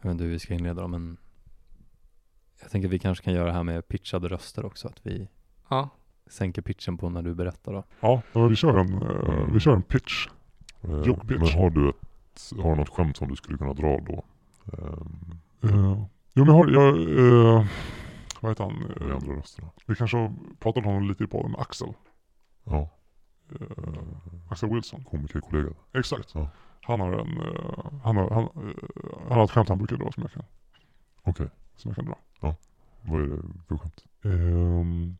jag vet inte hur vi ska inleda då, men jag tänker att vi kanske kan göra det här med pitchade röster också, att vi Ja. sänker pitchen på när du berättar då. Ja, då vi kör en, eh, vi kör en pitch. Eh, Joke pitch. Men har du ett, har du något skämt som du skulle kunna dra då? Uh, jo men jag har, jag, uh, vad heter han? Eh, andra rösterna. vi kanske har pratat om honom lite i podden, Axel. Ja, Eh, Axel Wilson. komikerkollega. Exakt. Ja. Han har en, eh, han har, han, eh, han har ett skämt han brukar dra som jag kan, Okej, som jag kan dra. vad är det för skämt? Um,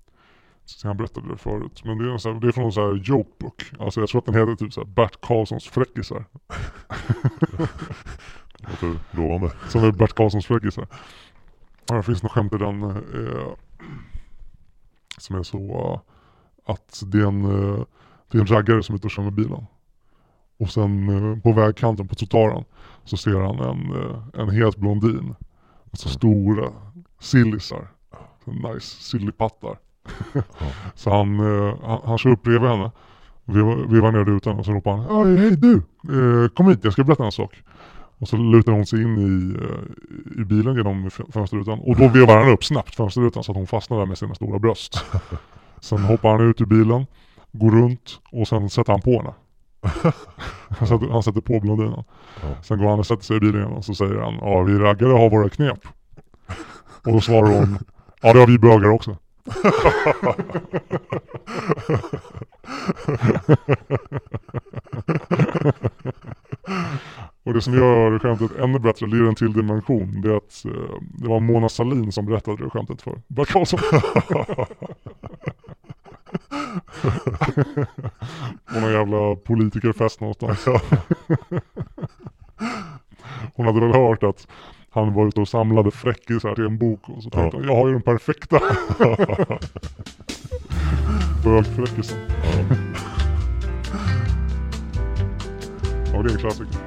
så han berättade det förut, men det är, en sån här, det är från en sån här jokebook. Alltså jag tror att den heter typ så här Bert Karlssons fräckisar. Låter lovande. Som är Bert Karlssons fräckisar. Ja, det finns något skämt i den eh, som är så eh, att det är, en, eh, det är en raggare som är ute och kör med bilen. Och sen eh, på vägkanten på trottoaren så ser han en, eh, en het blondin. Alltså stora sillisar. Nice sillipattar. så han, eh, han, han kör upp bredvid henne. Vevar vevar ner rutan och så ropar han "Oj, Hej du! Kom hit, jag ska berätta en sak. Och så lutar hon sig in i, i bilen genom fönsterrutan. Och då vevar han upp snabbt fönsterrutan så att hon fastnar där med sina stora bröst. Sen hoppar han ut ur bilen, går runt och sen sätter han på henne. Han, sätter, han sätter på blondinen. Ja. Sen går han och sätter sig i bilen igen och så säger han Ja vi raggare har våra knep. Och då svarar hon Ja det har vi bögar också. Och det som gör skämtet ännu bättre, det ger en till dimension, det är att eh, det var Mona Salin som berättade det skämtet för Bert Karlsson. På någon jävla politikerfest någonstans. Hon hade väl hört att han var ute och samlade fräckisar till en bok och så tänkte Ja. jag har ju den perfekta. Bögfräckisen. Ja. Ja det är en klassiker.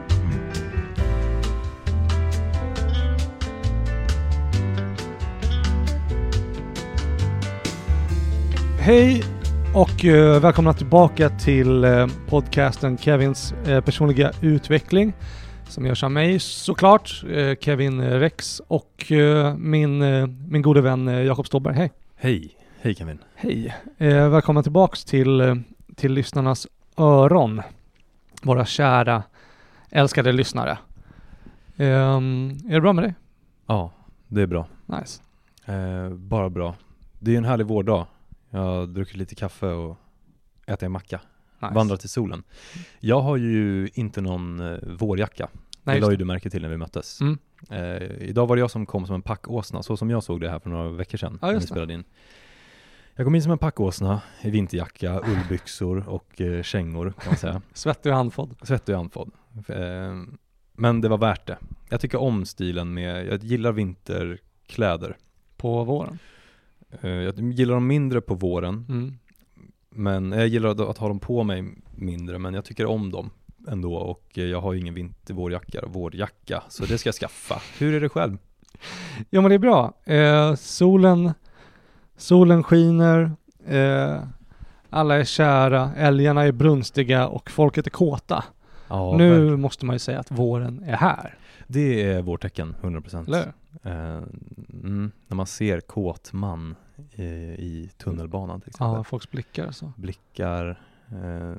Hej och eh, välkomna tillbaka till eh, podcasten Kevins eh, personliga utveckling. Som görs av mig såklart, eh, Kevin Rex och eh, min, eh, min gode vän eh, Jakob Ståberg. Hej! Hej, hej Kevin. Hej! Eh, välkomna tillbaks till, eh, till lyssnarnas öron. Våra kära, älskade lyssnare. Ehm, är det bra med dig? Ja, det är bra. Nice. Eh, bara bra. Det är en härlig vårdag. Jag har druckit lite kaffe och ätit en macka. nice. Vandrat till solen. Jag har ju inte någon eh, vårjacka. Nej, det la ju du märke till när vi möttes. Mm. Eh, idag var det jag som kom som en packåsna, så som jag såg det här för några veckor sedan. Ja, när vi spelade in. Jag kom in som en packåsna i vinterjacka, ullbyxor och eh, kängor kan man säga. Svettig och handfådd. Svettig och andfådd. Eh, men det var värt det. Jag tycker om stilen med, jag gillar vinterkläder. På våren. Eh, jag gillar dem mindre på våren, Mm. men jag gillar att, ha dem på mig mindre, men jag tycker om dem ändå och jag har ju ingen vintervårjacka, vårjacka, så det ska jag skaffa. Hur är det själv? Ja men det är bra. Eh, solen, solen skiner, eh, alla är kära, älgarna är brunstiga och folket är kåta. Ja, nu verkligen. måste man ju säga att våren är här. Det är vårt tecken, 100%. Eller? Eh, mm, när man ser kåt man i, i tunnelbanan till exempel. Ja, folks blickar så. Blickar, eh,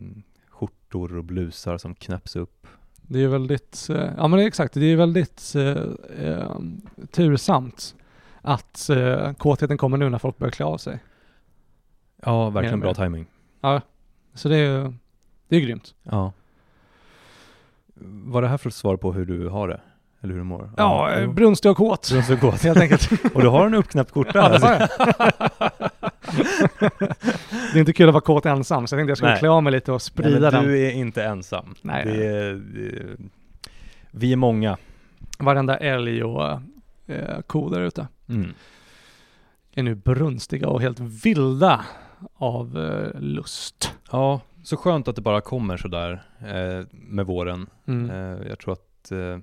skjortor och blusar som knäpps upp. Det är väldigt, eh, ja men det är exakt, det är väldigt eh, eh, tursamt att eh, kåtheten kommer nu när folk börjar klä av sig. Ja, verkligen bra timing. Så det är, det är grymt. Ja. Var det här för att svara på hur du har det? Eller hur du mår? Ja, jo. brunstig och kåt. Brunstig och kåt. Helt enkelt. Och du har en uppknäppt skjorta Ja, det här. har jag. det är inte kul att vara kåt ensam, så jag tänkte jag skulle Nej. klä av mig lite och Nej, sprida men den. du är inte ensam. Nej, det nej. är, det, vi är många. Varenda älg och eh, ko där ute Mm. är nu brunstiga och helt vilda av eh, lust. Ja, så skönt att det bara kommer sådär eh, med våren. Mm. Eh, jag tror att eh,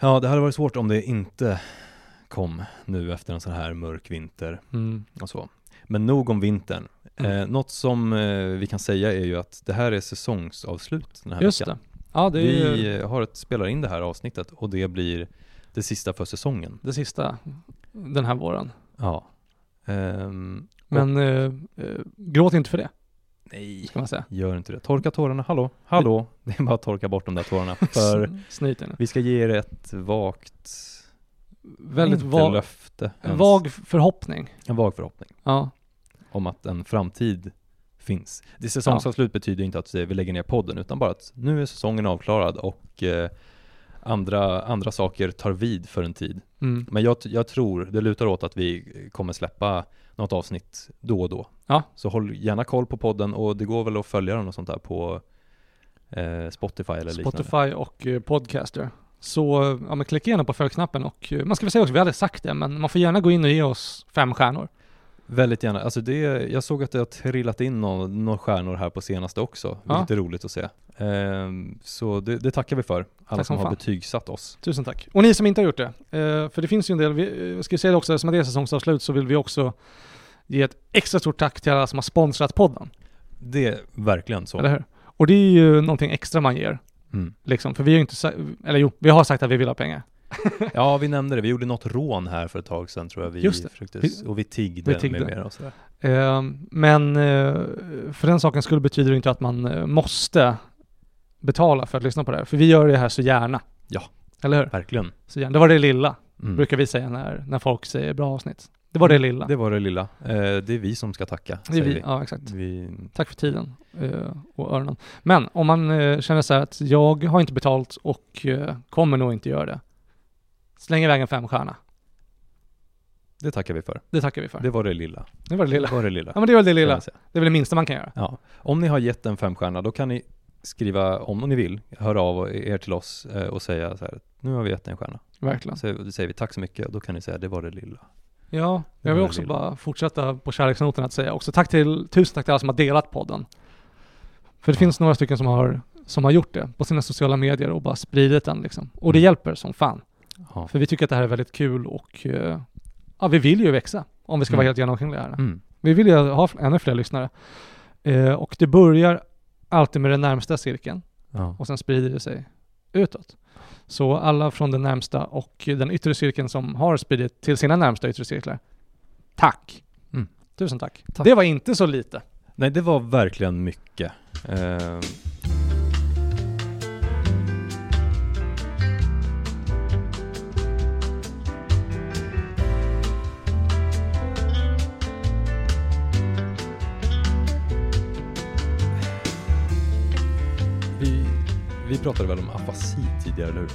Ja, det hade varit svårt om det inte kom nu efter en sån här mörk vinter Mm. och så. Men nog om vintern. Mm. Eh, något som eh, vi kan säga är ju att det här är säsongsavslut den här Just veckan. Ja, det är Vi eh, har ett, spelar in det här avsnittet och det blir det sista för säsongen. det sista den här våren. Ja. Ehm, Men eh, eh, gråt inte för det, nej, ska man säga. gör inte det. Torka tårarna, hallå, hallå. Det är bara att torka bort de där tårarna. För vi ska ge er ett vagt, Väldigt inte vag, löfte en ens. vag förhoppning. en vag förhoppning Ja, om att en framtid finns. Det säsongsavslut betyder inte att vi lägger ner podden utan bara att nu är säsongen avklarad och eh, andra, andra saker tar vid för en tid. mm. Men jag, jag tror, det lutar åt att vi kommer släppa något avsnitt då och då. Ja. Så håll gärna koll på podden och det går väl att följa den och sånt där på eh, Spotify eller liknande. Spotify och eh, Podcaster. Så ja, men klicka gärna på följknappen och eh, man ska väl säga också, vi hade sagt det, men man får gärna gå in och ge oss fem stjärnor. Väldigt gärna. Alltså det, jag såg att det har trillat in några några stjärnor här på senaste också, Ja. vilket är roligt att se. Ehm, så det, det tackar vi för, alla Tack som som har betygsatt oss. Tusen tack. Och ni som inte har gjort det, eh, för det finns ju en del, vi, jag ska säga det också, som att det är säsongsavslut så vill vi också ge ett extra stort tack till alla som har sponsrat podden. Det är verkligen så. Eller hur? Och det är ju någonting extra man ger, Mm. liksom. För vi har ju inte sagt, eller jo, vi har sagt att vi vill ha pengar. Ja, vi nämnde det. Vi gjorde något rån här för ett tag sedan tror jag. Vi Just det. försökte, och vi tiggde, vi tiggde. med mera och sådär. Eh, men eh, för den sakens skull betyder det inte att man eh, måste betala för att lyssna på det här. För vi gör det här så gärna. Ja. Eller hur? Verkligen. Så gärna. Det var det lilla, Mm. brukar vi säga när, när folk säger bra avsnitt. Det var det lilla. Det var det lilla. Eh, det är vi som ska tacka, Det är säger vi. vi. Ja, exakt. vi. Tack för tiden eh, och öronen. Men om man eh, känner så här att jag har inte betalt och eh, kommer nog inte göra det. Släng iväg en femstjärna. Det tackar vi för. Det tackar vi för. Det var det lilla. Det var det lilla. Det var det lilla. Ja men det var det lilla. Det är väl det minsta man kan göra. Ja. Om ni har gett en femstjärna, då kan ni skriva, om ni vill, höra av er till oss eh, och säga så här, nu har vi gett en stjärna. Verkligen. Så då säger vi tack så mycket och då kan ni säga, det var det lilla. Ja, jag vill var också bara fortsätta på kärleksnoten att säga också tack till, tusen tack till alla som har delat podden. För det finns några stycken som har, som har gjort det på sina sociala medier och bara spridit den liksom. Och det Mm. hjälper som fan. Ja. För vi tycker att det här är väldigt kul och eh, ja, vi vill ju växa. Om vi ska vara Mm. helt genomskinliga här. Mm. Vi vill ju ha ännu fler lyssnare. Eh, och det börjar alltid med den närmsta cirkeln Ja. och sen sprider det sig utåt. Så alla från den närmsta och den yttre cirkeln som har spridit till sina närmsta yttre cirklar. Tack! Mm. Tusen tack. Tack. Det var inte så lite. Nej, det var verkligen mycket. Eh, vi, vi pratade väl om afasi tidigare, eller hur?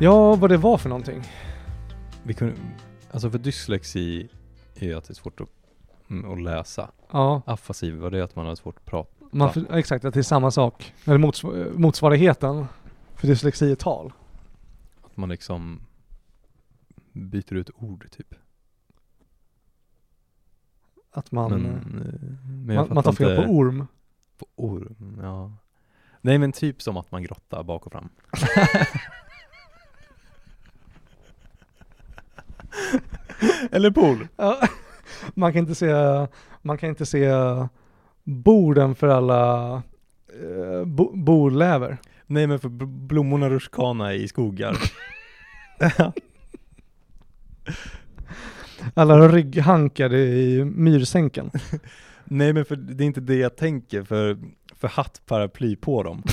Ja, vad det var för någonting. Vi kunde, alltså för dyslexi är ju att det är svårt att, mm, att läsa. Ja, Afasi, var det att man har svårt att prata? man, för, exakt, att det är samma sak. Eller motsv- motsvarigheten för dyslexi är tal. Att man liksom byter ut ord typ. Att man, men, eh, eh, men man, man tar fel på inte- orm. På orm, ja. Nej men typ som att man grottar bak och fram. Eller pool. Ja, man kan inte se, man kan inte se borden för alla eh, bo, bordläver. Nej men för bl- blommorna rutschkana i skogar. Alla rygghankade i myrsänken. Nej men för det är inte det jag tänker för, för hatt paraply på dem.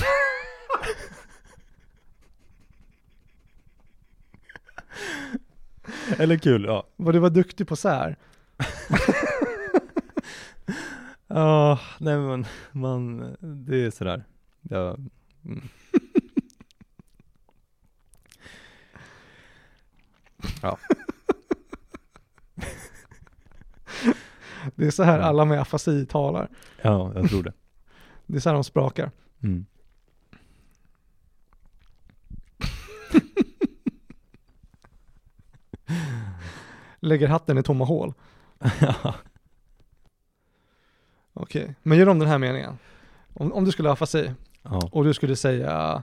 Eller kul, ja. Vad du var duktig på så här. Ja, nej men man, det är sådär. Ja. Mm. Ja. Det är så här alla med afasi talar. ja, jag tror det. Det är så här de sprakar. Mm. Lägger hatten i tomma hål. Okej, men gör om den här meningen. Om, om du skulle ha afasi ja. och du skulle säga,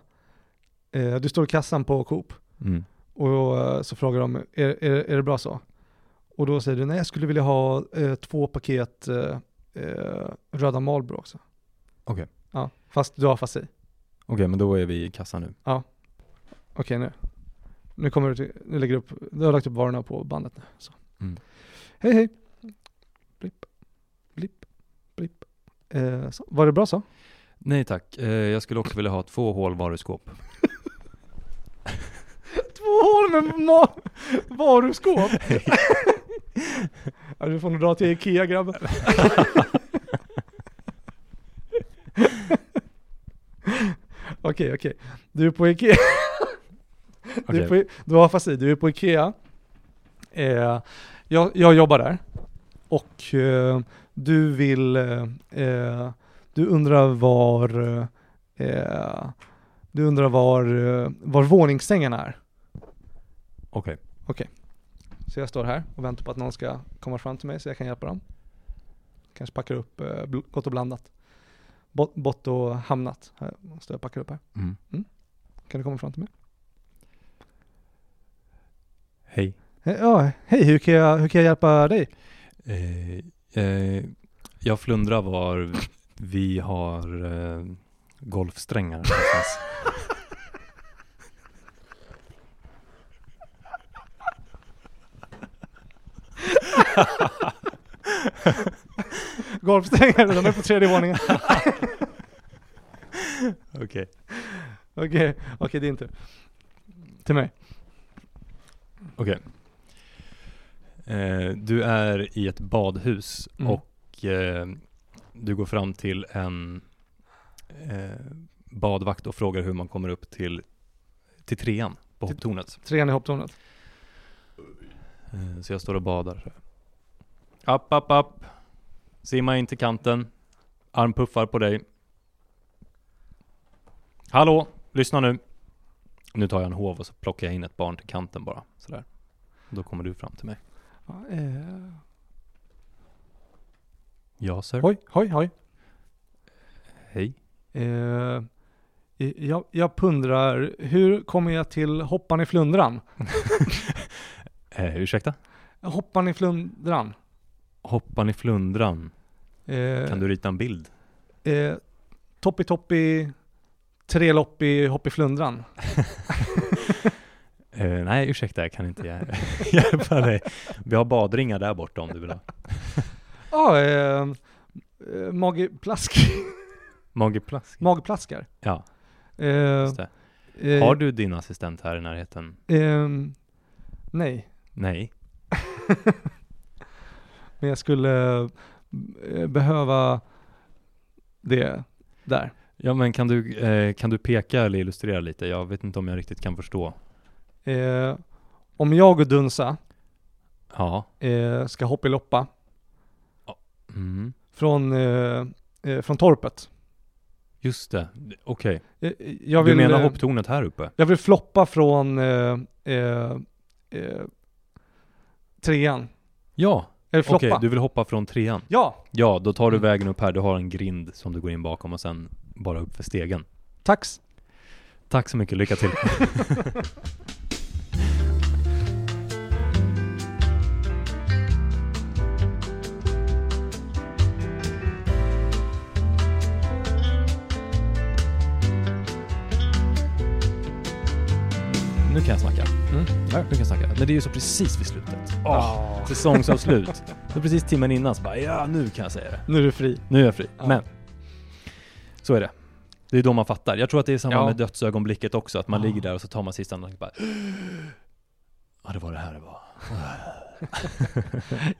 eh, du står i kassan på Coop Mm. och eh, så frågar de, är, är, är det bra så? Och då säger du, nej jag skulle vilja ha eh, två paket eh, eh, röda Marlboro också. Okej. Ja, fast du har afasi. Okej, men då är vi i kassan nu. Okej nu. Nu kommer du till, nu lägger du upp, du har lagt upp varorna på bandet nu. Så. Mm. Hej hej. Blipp, blipp, blipp. Eh. Var det bra så? Nej tack, eh, jag skulle också vilja ha två hål varuskåp. Två hål med ma- varuskåp. ja, du får nog dra till Ikea grabben. Okej, okej. Du är på Ikea. Du, Okej. på, du har fast i, du är på Ikea. Eh, jag, jag jobbar där. Och eh, du vill, eh, eh, du undrar var, eh, du undrar var, eh, var våningssängarna är. Okej. Så jag står här och väntar på att någon ska komma fram till mig så jag kan hjälpa dem. Kanske packar upp gott och blandat. Bott och hamnat. Här står jag och packar upp här. Mm. Kan du komma fram till mig? Hej. Ja, hej, hur kan jag, hur kan jag hjälpa dig? Eh, eh, jag flundrar var vi har eh, golfsträngar Golfsträngar, de är på tredje våningen. Okej. Okej, okej din tur. Till mig. Okej. Eh, du är i ett badhus Mm. och eh, du går fram till en eh, badvakt och frågar hur man kommer upp till, till trean på Till- hopptornet. Trean i hopptornet. Eh, så jag står och badar. App, app, app. Simma in till kanten. Armpuffar på dig. Hallå, lyssna nu. Nu tar jag en hov och så plockar jag in ett barn till kanten bara. Sådär. Då kommer du fram till mig. Ja, eh, Ja, sir. Hoj, hoj, hoj. Hej. Eh, jag, jag pundrar, hur kommer jag till hoppan i flundran? Eh, ursäkta? Hoppan i flundran. Hoppan i flundran. Eh, Kan du rita en bild? eh, toppi toppi, tre lopp i hopp i flundran. Eh, nej, ursäkta, jag kan inte hjä- hjälpa dig. Vi har badringar där borta om du vill ha. Ja, eh, eh, magplask, Mageplask. magplaskar. Ja, Eh, just det. eh, Har du din assistent här i närheten? ehm, nej, Nej. Men jag skulle eh, behöva det där. Ja, men kan du, eh, kan du peka eller illustrera lite? Jag vet inte om jag riktigt kan förstå. Eh, om jag och Dunsa Ja. eh, ska hoppa i loppa Mm. från, eh, eh, från torpet. Just det. Okej. Jag Du menar hopptornet här uppe? Jag vill floppa från trean. Ja. Eller floppa. Okej, du vill hoppa från trean? Ja, Ja, då tar du Mm. vägen upp här. Du har en grind som du går in bakom och sen bara upp för stegen. tax. Tack så mycket, lycka till. Nu kan jag snacka. Mm. Ja, nu kan snacka. Men det är ju så precis vid slutet. Åh, Ah. säsongsavslut. Det är precis timmen innan så bara, ja nu kan jag säga det. Nu är du fri. Nu är jag fri. Ja. Men, så är det. Det är då man fattar. Jag tror att det är samma Ja. med dödsögonblicket också, att man Ja. ligger där och så tar man sista andetaget och bara Ja, det var det här det var.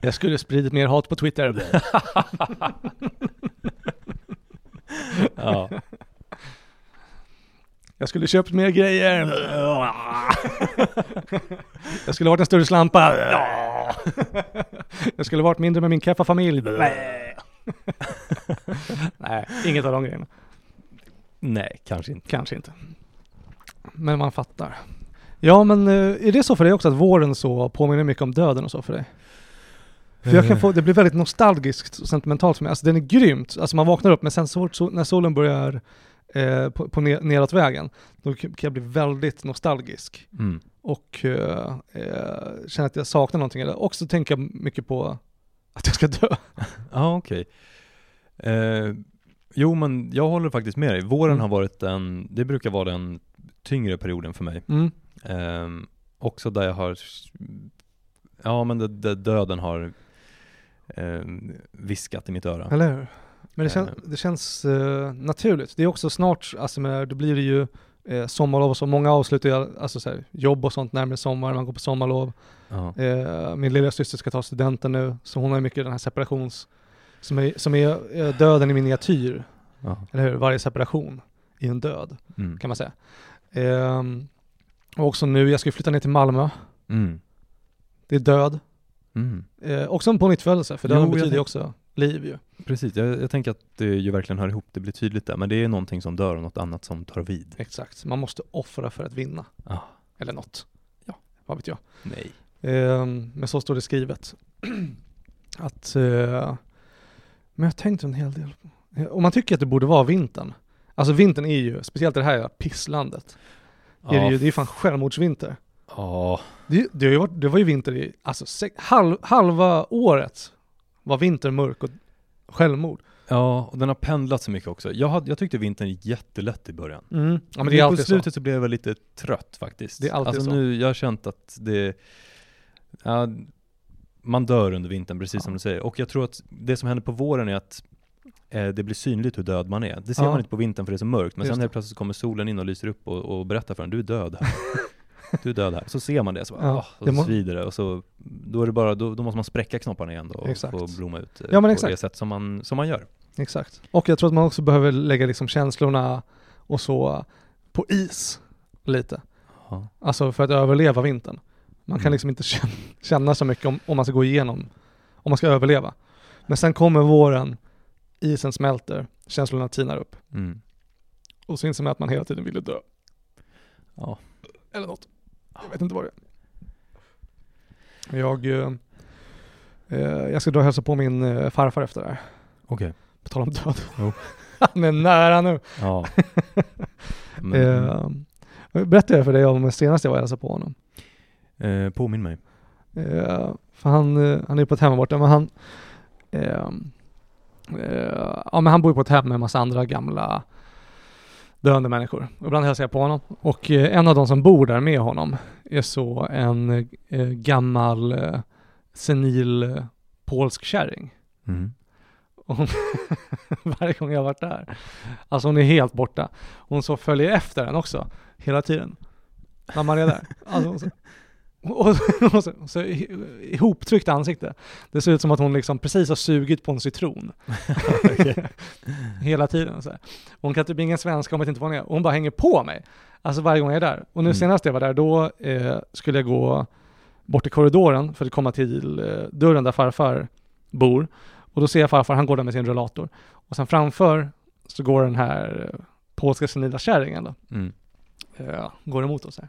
Jag skulle spridit mer hat på Twitter. Ja. Jag skulle köpt mer grejer. Jag skulle varit en större slampa. Jag skulle varit mindre med min keffa familj. Nej, inget av de grejerna. Nej, kanske inte. Kanske inte. Men man fattar. Ja, men eh, är det så för dig också att våren så påminner mycket om döden och så för dig? För jag kan få, det blir väldigt nostalgiskt och sentimentalt för mig. Alltså den är grymt. Alltså man vaknar upp, men sen så när solen börjar eh, på, på ne- neråt vägen, då kan jag bli väldigt nostalgisk. Mm. Och eh, eh, känner att jag saknar någonting. Eller också tänker jag mycket på att jag ska dö. Ja, okej. Eh, Jo men jag håller faktiskt med dig. Våren Mm. har varit den, det brukar vara den tyngre perioden för mig. Mm. Ehm, också där jag har, ja men det, det, döden har ehm, viskat i mitt öra. Eller hur? Men det, kän, Eh. det känns eh, naturligt. Det är också snart, alltså med, då blir det ju eh, sommarlov och så. Många avslutar alltså, så här, jobb och sånt närmare sommar, man går på sommarlov. Eh, min lilla syster ska ta studenten nu, så hon har mycket den här separations... Som är, som är eh, döden i miniatyr, Ja. eller hur? Varje separation är en död, Mm. kan man säga. Ehm, och också nu, jag ska flytta ner till Malmö. Mm. Det är död. Mm. Eh, också en pånyttfödelse, för döden Jo, betyder ju också liv ju. Precis, jag, jag tänker att det ju verkligen hör ihop, det blir tydligt där. Men det är någonting som dör och något annat som tar vid. Exakt, man måste offra för att vinna. Ah, Eller något. Ja, vad vet jag. nej. Ehm, men så står det skrivet. att, eh, men jag tänkte en hel del. på- Om man tycker att det borde vara vintern. Alltså vintern är ju, speciellt det här pisslandet. Är det, ju, det är ju fan självmordsvinter. Ja, Det, det, har ju varit, det var ju vinter i, alltså sex, halv, halva året var vinter mörk och självmord. ja, och den har pendlat så mycket också. Jag, hade, jag tyckte vintern gick jättelätt i början. Ja men på slutet så. så. blev jag väl lite trött faktiskt. Det är alltid alltså så. nu, jag har känt att det, ja, man dör under vintern precis Ja. som du säger. Och jag tror att det som händer på våren är att eh, det blir synligt hur död man är. Det ser Ja. man inte på vintern för det är så mörkt, men Just sen helt plötsligt kommer solen in och lyser upp och, och berättar för en, du är död här. du är död här. Så ser man det, så, bara, Ja, och det så svider det och så, då är det bara, då, då måste man spräcka knopparna igen då och Exakt. få blomma ut eh, Ja, men på exakt. det sätt som man, som man gör. Exakt. Och jag tror att man också behöver lägga liksom känslorna och så på is lite. Ja. Alltså för att överleva vintern. Man kan Mm. liksom inte känna, känna så mycket om, om man ska gå igenom, om man ska överleva. Men sen kommer våren, isen smälter, känslorna tinar upp. Mm. Och så inser man att man hela tiden ville dö. Ja. Eller något. Jag vet inte vad det är. Jag, eh, eh, jag ska dra och hälsa på min eh, farfar efter det här. Okej. På tal om död. Jo. Han är nära nu. Ja. Men, Eh, berättade jag för dig om senast jag var och hälsade på honom? eh, påminn mig. Eh, för han, eh, han är på ett hem borta, men han eh, eh, Ja men han bor på ett hem med en massa andra gamla döende människor. Ibland hälsar jag på honom. Och eh, en av de som bor där med honom är så en eh, gammal eh, senil polsk kärring. Mm. Hon, varje gång jag varit där. Alltså hon är helt borta. Hon så följer efter en också, hela tiden. När man är där. Alltså, och, och, så, så i- ihoptryckt ansikte. Det ser ut som att hon liksom precis har sugit på en citron. hela tiden så här. Hon kan typ ingen svenska, hon vet inte vad hon är. Och hon bara hänger på mig. Alltså varje gång jag är där. Och nu Mm. senast jag var där, då eh, skulle jag gå bort i korridoren för att komma till eh, dörren där farfar bor. Och då ser jag farfar, han går där med sin rullator. Och sen framför så går den här eh, polska senila kärringen då. Mm. Eh, går emot oss här.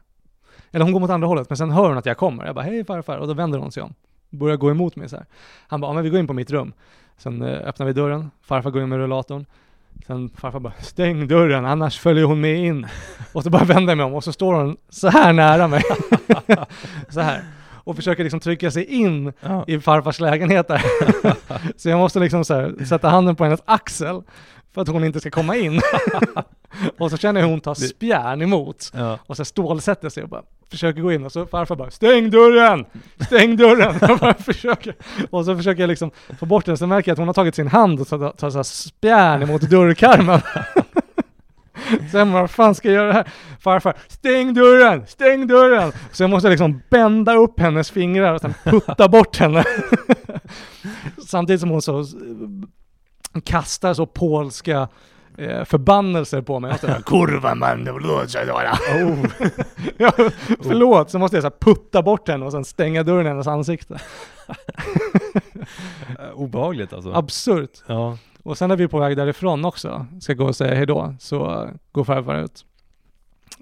Eller hon går mot andra hållet, men sen hör hon att jag kommer. Jag bara, hej farfar. Och då vänder hon sig om. Börjar gå emot mig så här. Han bara, ja men vi går in på mitt rum. Sen eh, öppnar vi dörren. Farfar går in med rullatorn. Sen farfar bara, stäng dörren annars följer hon med in. Och så bara vänder jag mig om och så står hon så här nära mig. så här. Och försöker liksom trycka sig in Ja. i farfars lägenhet där. så jag måste liksom så här, sätta handen på hennes axel för att hon inte ska komma in. och så känner jag hur hon tar spjärn emot Ja. och så stålsätter sig och bara försöker gå in och så farfar bara stäng dörren! Stäng dörren! jag bara försöker. Och så försöker jag liksom få bort den, så märker jag att hon har tagit sin hand och tar, tar så här spjärn emot dörrkarmen. Sen vad fan ska jag göra här? Farfar, stäng dörren! Stäng dörren! Så jag måste liksom bända upp hennes fingrar och sen putta bort henne. Samtidigt som hon så kastar så polska eh, förbannelser på mig. Kurva man, förlåt, så jag oh. ja, Förlåt, så måste jag så här putta bort henne och sen stänga dörren i hennes ansikte. Eh, Obehagligt alltså. Absurt. ja. Och sen när vi är på väg därifrån också, ska gå och säga hejdå, så går farfar ut.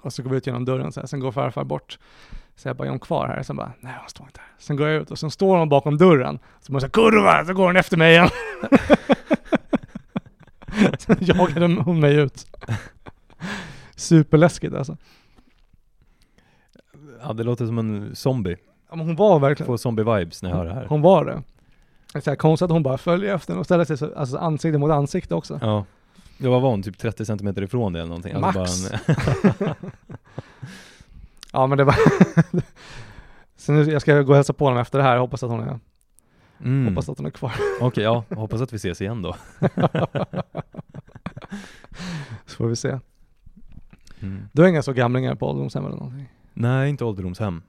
Och så går vi ut genom dörren så här, sen går farfar bort. Så jag bara, är hon kvar här? Sen bara, nej hon står inte här. Sen går jag ut och sen står hon bakom dörren. Så man säger kurva, så går hon efter mig igen. sen jagade hon mig ut. Superläskigt alltså. ja, det låter som en zombie. Ja, men hon var verkligen, Får zombie-vibes när jag hör det här. hon var det. Det är så här konstigt att hon bara följer efter och ställer sig så, alltså ansikte mot ansikte också. Ja. Jag var van typ 30 centimeter ifrån det eller någonting. Alltså Max. Bara en, Ja men det var... så nu, jag ska gå och hälsa på honom efter det här, hoppas att hon är, mm. hoppas att hon är kvar. Okej, ja, hoppas att vi ses igen då. så får vi se. Mm. Du har inga så gamlingar på ålderdomshem eller någonting? Nej, inte ålderdomshem.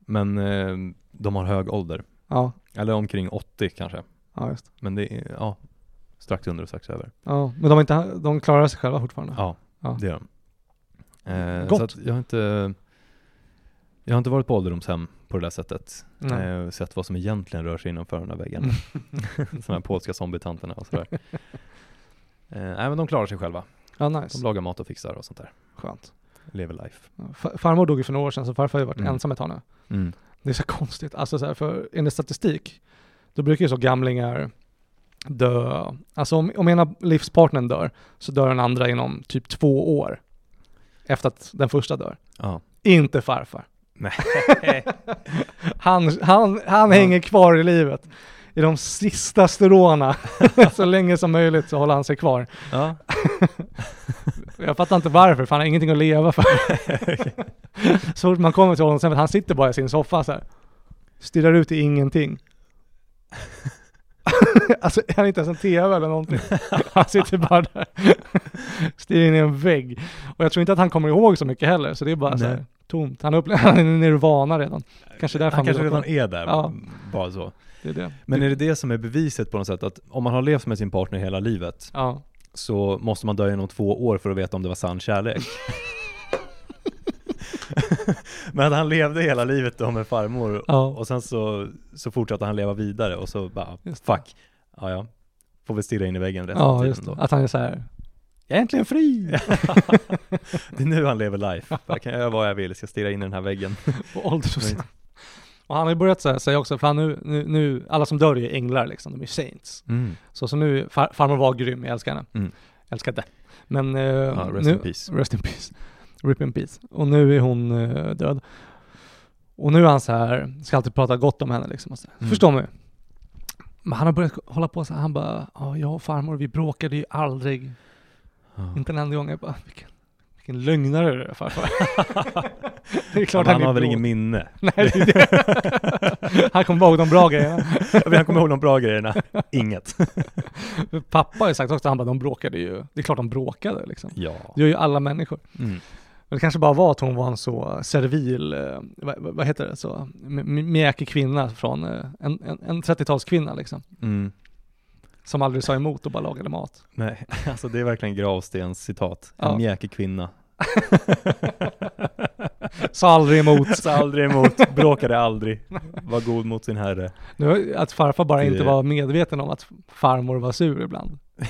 Men eh, de har hög ålder. Ja, Eller omkring 80 kanske. ja just. Men det är, ja, strax under och strax över. Ja, men de, inte, de klarar sig själva fortfarande? Ja, Ja. det är de. Eh, Gott. så jag har inte Jag har inte varit på ålderdomshem på det där sättet. Nej. Eh, sett vad som egentligen rör sig innanför den här väggen. de här polska zombietanterna och sådär. Eh, nej men de klarar sig själva. Ja, De nice. lagar mat och fixar och sånt där. Skönt. Lever life. Farmor dog ju för några år sedan, så farfar har ju varit Mm. ensam ett tag nu. Mm. Det är så konstigt. Alltså så här, för enligt statistik, då brukar ju så gamlingar dö. Alltså om, om ena livspartnern dör, så dör den andra inom typ två år. Efter att den första dör. Ja. Inte farfar. Nej. Han, han, han hänger kvar i livet. I de sista stråna. så länge som möjligt så håller han sig kvar. ja. Jag fattar inte varför, för han har ingenting att leva för. så fort man kommer till honom, sen han sitter bara i sin soffa så här. Stirrar ut i ingenting. alltså han är inte ens en TV eller någonting. Han sitter bara där. Stirrar in i en vägg. Och jag tror inte att han kommer ihåg så mycket heller, så det är bara så här Nej. Tomt. Han, upple- han är i nirvana redan. Kanske därför Han han kanske redan är där, Ja. bara så. Det är det. Men är det det som är beviset på något sätt? Att om man har levt med sin partner hela livet Ja. så måste man dö inom två år för att veta om det var sann kärlek. Men han levde hela livet då med farmor Ja. och sen så, så fortsatte han leva vidare och så bara, fuck, ja ja, får väl stirra in i väggen resten av Ja, tiden just det. då. Att han är så här. Jag är äntligen fri! Det är nu han lever life, jag kan göra vad jag vill, ska stirra in i den här väggen. på ålderdomshem. Och han har ju börjat säga också, för han nu, nu, nu, alla som dör är ju änglar liksom, de är saints. Mm. Så, så nu, far, farmor var grym, jag älskar henne. Mm. Älskade. Men eh, Ja, rest nu, in peace. Rest in peace. Rip in peace. Och nu är hon eh, död. Och nu är han så här, ska alltid prata gott om henne liksom. Och så. Mm. Förstår mig. Men han har börjat hålla på så här, han bara, ja jag och farmor vi bråkade ju aldrig. Ja. Inte en enda gång. Jag bara, vilken, vilken lögnare du är farfar. det är klart han, han har väl ingen minne? Nej, det är det. han kommer ihåg de bra grejerna. Han kommer ihåg de bra grejerna, inget. Pappa har ju sagt också, han bara, de bråkade ju. Det är klart de bråkade liksom. Ja. Det gör ju alla människor. Mm. Men det kanske bara var att hon var en så servil, eh, vad, vad heter det, så mjäkig kvinna från, eh, en, en, en 30-talskvinna liksom. Mm. Som aldrig sa emot och bara lagade mat. Nej, alltså det är verkligen Gravstens citat. En Ja. mjäkig kvinna. Sa aldrig emot. Sa aldrig emot, bråkade aldrig. Var god mot sin herre. Nu, att farfar bara Det- inte var medveten om att farmor var sur ibland.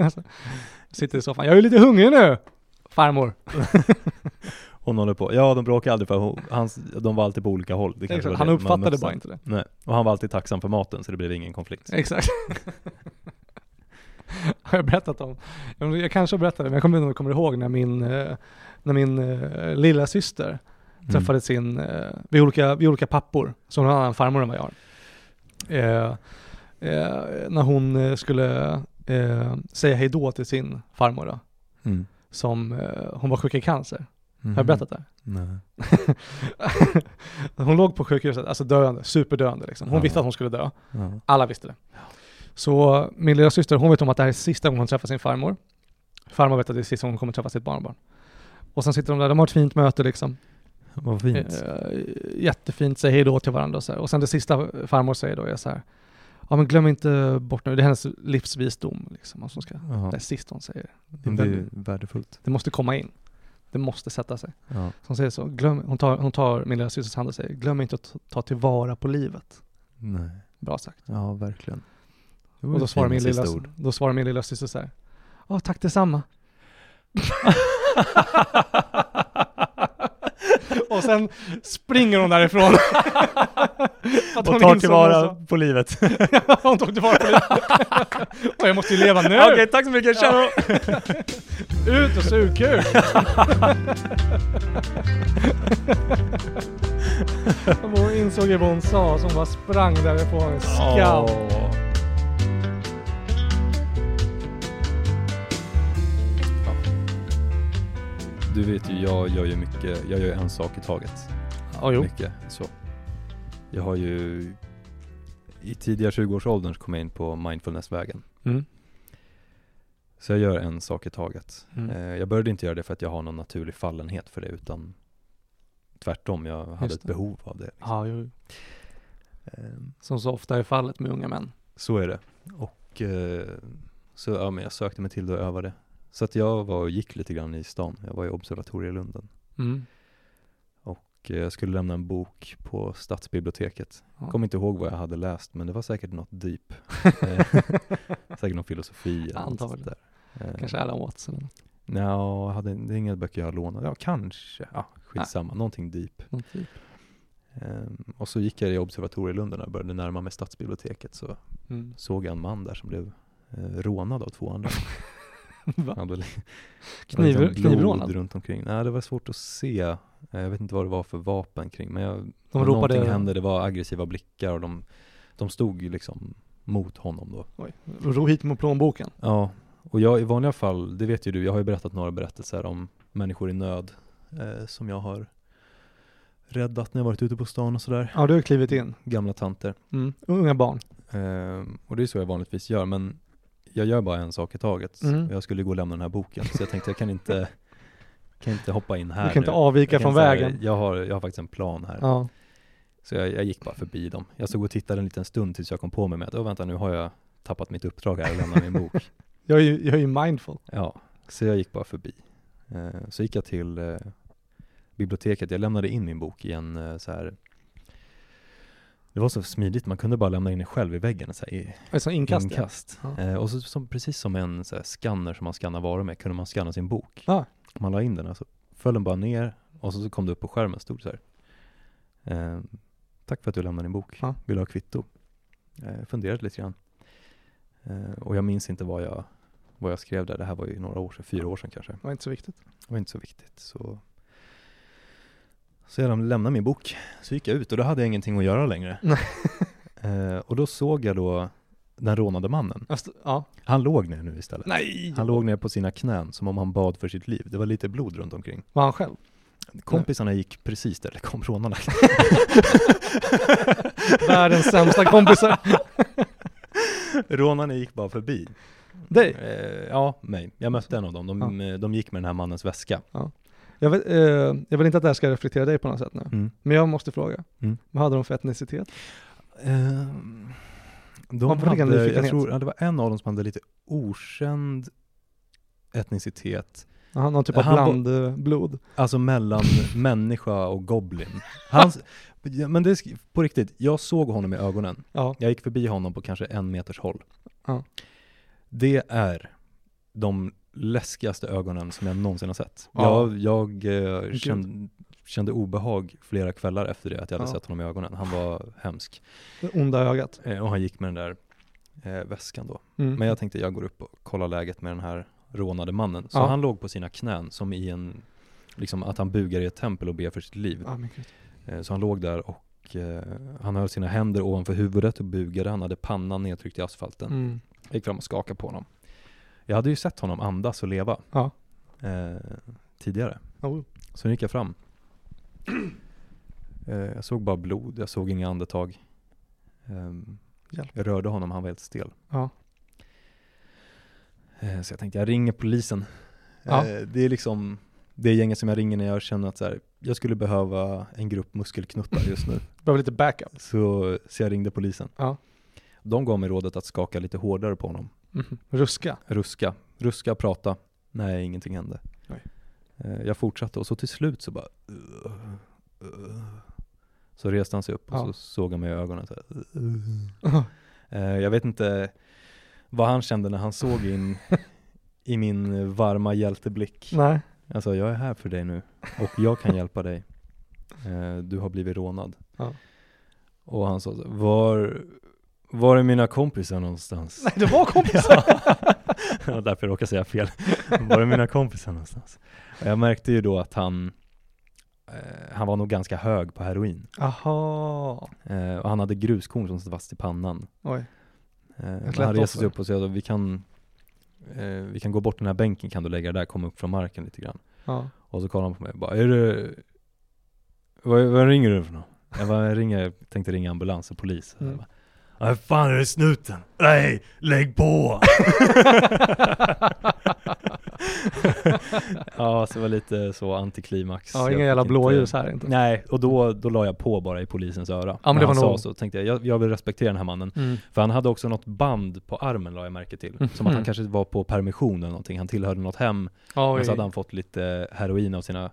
alltså, sitter i soffan, jag är lite hungrig nu! Farmor. Hon håller på. Ja, de bråkade aldrig för hon, hans, de var alltid på olika håll. Det kanske Exakt. var Han det. Man uppfattade bara inte. det. Nej, och han var alltid tacksam för maten så det blev ingen konflikt. Exakt. har jag berättat om? Jag, kanske har berättat det, men jag kommer inte kommer ihåg när min, eh, när min eh, lilla syster Mm. träffade sin, eh, vi, olika, vi olika pappor, så hon har en annan farmor än vad jag har. Eh, när hon skulle säga hej då till sin farmor då, Mm. som, hon var sjuk i cancer. Mhm. Har jag berättat det? Nej. hon låg på sjukhuset, alltså döende, superdöende liksom. Hon Ja. visste att hon skulle dö. Ja. Alla visste det. Så min lilla syster, hon vet om att det här är sista gången hon träffar sin farmor. Farmor vet att det är sista gången hon kommer träffa sitt barnbarn. Och sen sitter de där, de har ett fint möte liksom. Vad fint. Eh, jättefint, säger hej då till varandra och så här. Och sen det sista farmor säger då är så här. Ja men glöm inte bort nu, det är hennes livsvisdom liksom. Hon ska, det är sist hon säger. Det är värdefullt. Det måste komma in. Det måste sätta sig. Ja. Så hon säger så, glöm, hon, tar, hon tar min lilla systers hand och säger, glöm inte att ta tillvara på livet. Nej. Bra sagt. Ja, verkligen. Och då svarar, min lilla, ord. då svarar min lilla syster så här. Ja, tack detsamma. och sen springer hon därifrån. Hon Och tar tillvara på livet. hon tog tillvara på livet. och jag måste ju leva nu. Okej, tack så mycket. Tja då. Ut och sug kuk. hon insåg ju vad hon sa, så hon bara sprang därifrån. Skam. Åh. Du vet ju, jag gör ju mycket, jag gör ju en sak i taget. Ja, jo. Mycket så. Jag har ju, i tidiga 20-årsåldern så kom jag in på mindfulnessvägen. Mm. Så jag gör en sak i taget. Mm. Eh, jag började inte göra det för att jag har någon naturlig fallenhet för det, utan tvärtom, jag hade ett behov av det. liksom. Ja, jo. Ehm, Som så ofta är fallet med unga män. Så är det. Och eh, så ja, men jag sökte mig till det och övade. Så att jag var och gick lite grann i stan. Jag var i Observatorielunden. Mm. Och eh, jag skulle lämna en bok på stadsbiblioteket. Ja. Kommer inte ihåg vad jag hade läst, men det var säkert något deep. Eh, säkert någon filosofi Antagligen. Eh, Kanske Alan Watts eller något. Jag hade, det är inga böcker jag har lånat. Ja, kanske. Ja, skitsamma. Någonting deep. Någon typ. Ehm, och så gick jag i Observatorielunden och började närma mig stadsbiblioteket. Så Mm. såg jag en man där som blev eh, rånad av två andra. Va? Kniv, liksom knivrånad? blod runt omkring. Nej, det var svårt att se. Eh, Jag vet inte vad det var för vapen kring, men jag, De ropade... någonting hände. Det var aggressiva blickar och de, de stod liksom mot honom då. Oj. Ro hit med plånboken. Ja, och jag i vanliga fall, det vet ju du, jag har ju berättat några berättelser om människor i nöd eh, som jag har räddat när jag varit ute på stan och sådär. Ja, du har klivit in. Gamla tanter. Mm. Unga barn. Ehm, och det är så jag vanligtvis gör, men jag gör bara en sak i taget. Mm. Jag skulle gå och lämna den här boken, så jag tänkte jag kan inte, kan inte hoppa in här Du kan inte nu. avvika Jag från säga, vägen. Jag har, jag har faktiskt en plan här. Ja. Så jag, jag gick bara förbi dem. Jag stod och tittade en liten stund tills jag kom på mig med att, vänta nu har jag tappat mitt uppdrag här och lämnar min bok. Jag är ju, jag är ju mindful. Ja, så jag gick bara förbi. Eh, så gick jag till eh, biblioteket, jag lämnade in min bok i en eh, så här det var så smidigt, man kunde bara lämna in den själv i väggen, så här, i Alltså inkast. inkast. Ja. Eh, och så, som, precis som en så här, scanner som man skannar varor med, kunde man scanna sin bok. Ja. Man la in den och så föll den bara ner och så, så kom det upp på skärmen, stod så här. Eh, tack för att du lämnade din bok, Ja. vill du ha kvitto? Eh, funderade lite grann. Eh, och jag minns inte vad jag, vad jag skrev där, det här var ju några år sedan, fyra år sedan kanske. Det var inte så viktigt. Det var inte så viktigt. Så, så jag lämnade min bok, så gick jag ut och då hade jag ingenting att göra längre. Nej. eh, och då såg jag då den rånade mannen. Alltså, ja. Han låg ner nu istället. Nej! Han låg ner på sina knän som om han bad för sitt liv. Det var lite blod runt omkring. Var han själv? Kompisarna gick precis där det kom rånarna. Världens sämsta kompisar. rånarna gick bara förbi. Dig? Eh, ja, mig. Jag mötte en av dem. De, eh, de gick med den här mannens väska. Jag, vet, eh, jag vill inte att det här ska reflektera dig på något sätt nu. Mm. Men jag måste fråga. Mm. Vad hade de för etnicitet? Ehm, de hade, jag tror, ja, det var en av dem som hade lite okänd etnicitet. Aha, någon typ av blandblod? Alltså mellan människa och goblin. Hans, men det är på riktigt, jag såg honom i ögonen. Ja. Jag gick förbi honom på kanske en meters håll. Ja. Det är de läskigaste ögonen som jag någonsin har sett. Ja. Jag, jag eh, kände, kände obehag flera kvällar efter det, att jag hade Ja. sett honom i ögonen. Han var hemsk. Det onda ögat. Eh, och han gick med den där eh, väskan då. Mm. Men jag tänkte jag går upp och kollar läget med den här rånade mannen. Så Ja. han låg på sina knän som i en, liksom att han bugar i ett tempel och ber för sitt liv. Eh, Så han låg där och eh, han höll sina händer ovanför huvudet och bugade. Han hade pannan nedtryckt i asfalten. Mm. Jag gick fram och skakade på honom. Jag hade ju sett honom andas och leva Ja. eh, tidigare. Oh. Så nu gick jag fram. Eh, jag såg bara blod, jag såg inga andetag. Hjälp. jag rörde honom, han var helt stel. Ja. Eh, så jag tänkte jag ringer polisen. Ja. Eh, det är liksom det gänget som jag ringer när jag känner att så här, jag skulle behöva en grupp muskelknuttar just nu. Behöver lite backup. Så, så jag ringde polisen. Ja. De gav mig rådet att skaka lite hårdare på honom. Mhm. Ruska. Ruska, ruska, prata. Nej, ingenting hände. Nej. Eh, Jag fortsatte och så till slut så bara "Ugh, ugh." Så reste han sig upp och Ja. så såg han mig i ögonen så här, "Ugh." Eh, Jag vet inte vad han kände när han såg in i min varma hjälteblick. Nej. Alltså jag är här för dig nu och jag kan hjälpa dig. Eh, Du har blivit rånad. Ja. Och han sa var, var är mina kompisar någonstans? Nej, det var kompisar. Ja, därför jag råkade säga fel. Var är mina kompisar någonstans? Jag märkte ju då att han, eh, han var nog ganska hög på heroin. Aha. Eh, och han hade gruskorn som satt fast i pannan. Oj. Eh, han reste sig upp och sa vi kan, eh, vi kan gå bort den här bänken, kan du lägga dig där, komma upp från marken lite grann. Ja. Och så kollade han på mig och bara, är det, vad, vad ringer du för något? Jag bara, jag ringer, tänkte ringa ambulans och polis. Mm. Jag bara, Nej fan är det snuten? Nej, lägg på! ja, så det var lite så antiklimax. Ja, inga jävla blåljus här inte. Nej, och då, då la jag på bara i polisens öra. Ja, men När det han var sa nog- så tänkte jag, jag, jag vill respektera den här mannen. Mm. För han hade också något band på armen la jag märke till. Som att han Mhm. kanske var på permission eller någonting. Han tillhörde något hem. Oj. Men så hade han fått lite heroin av sina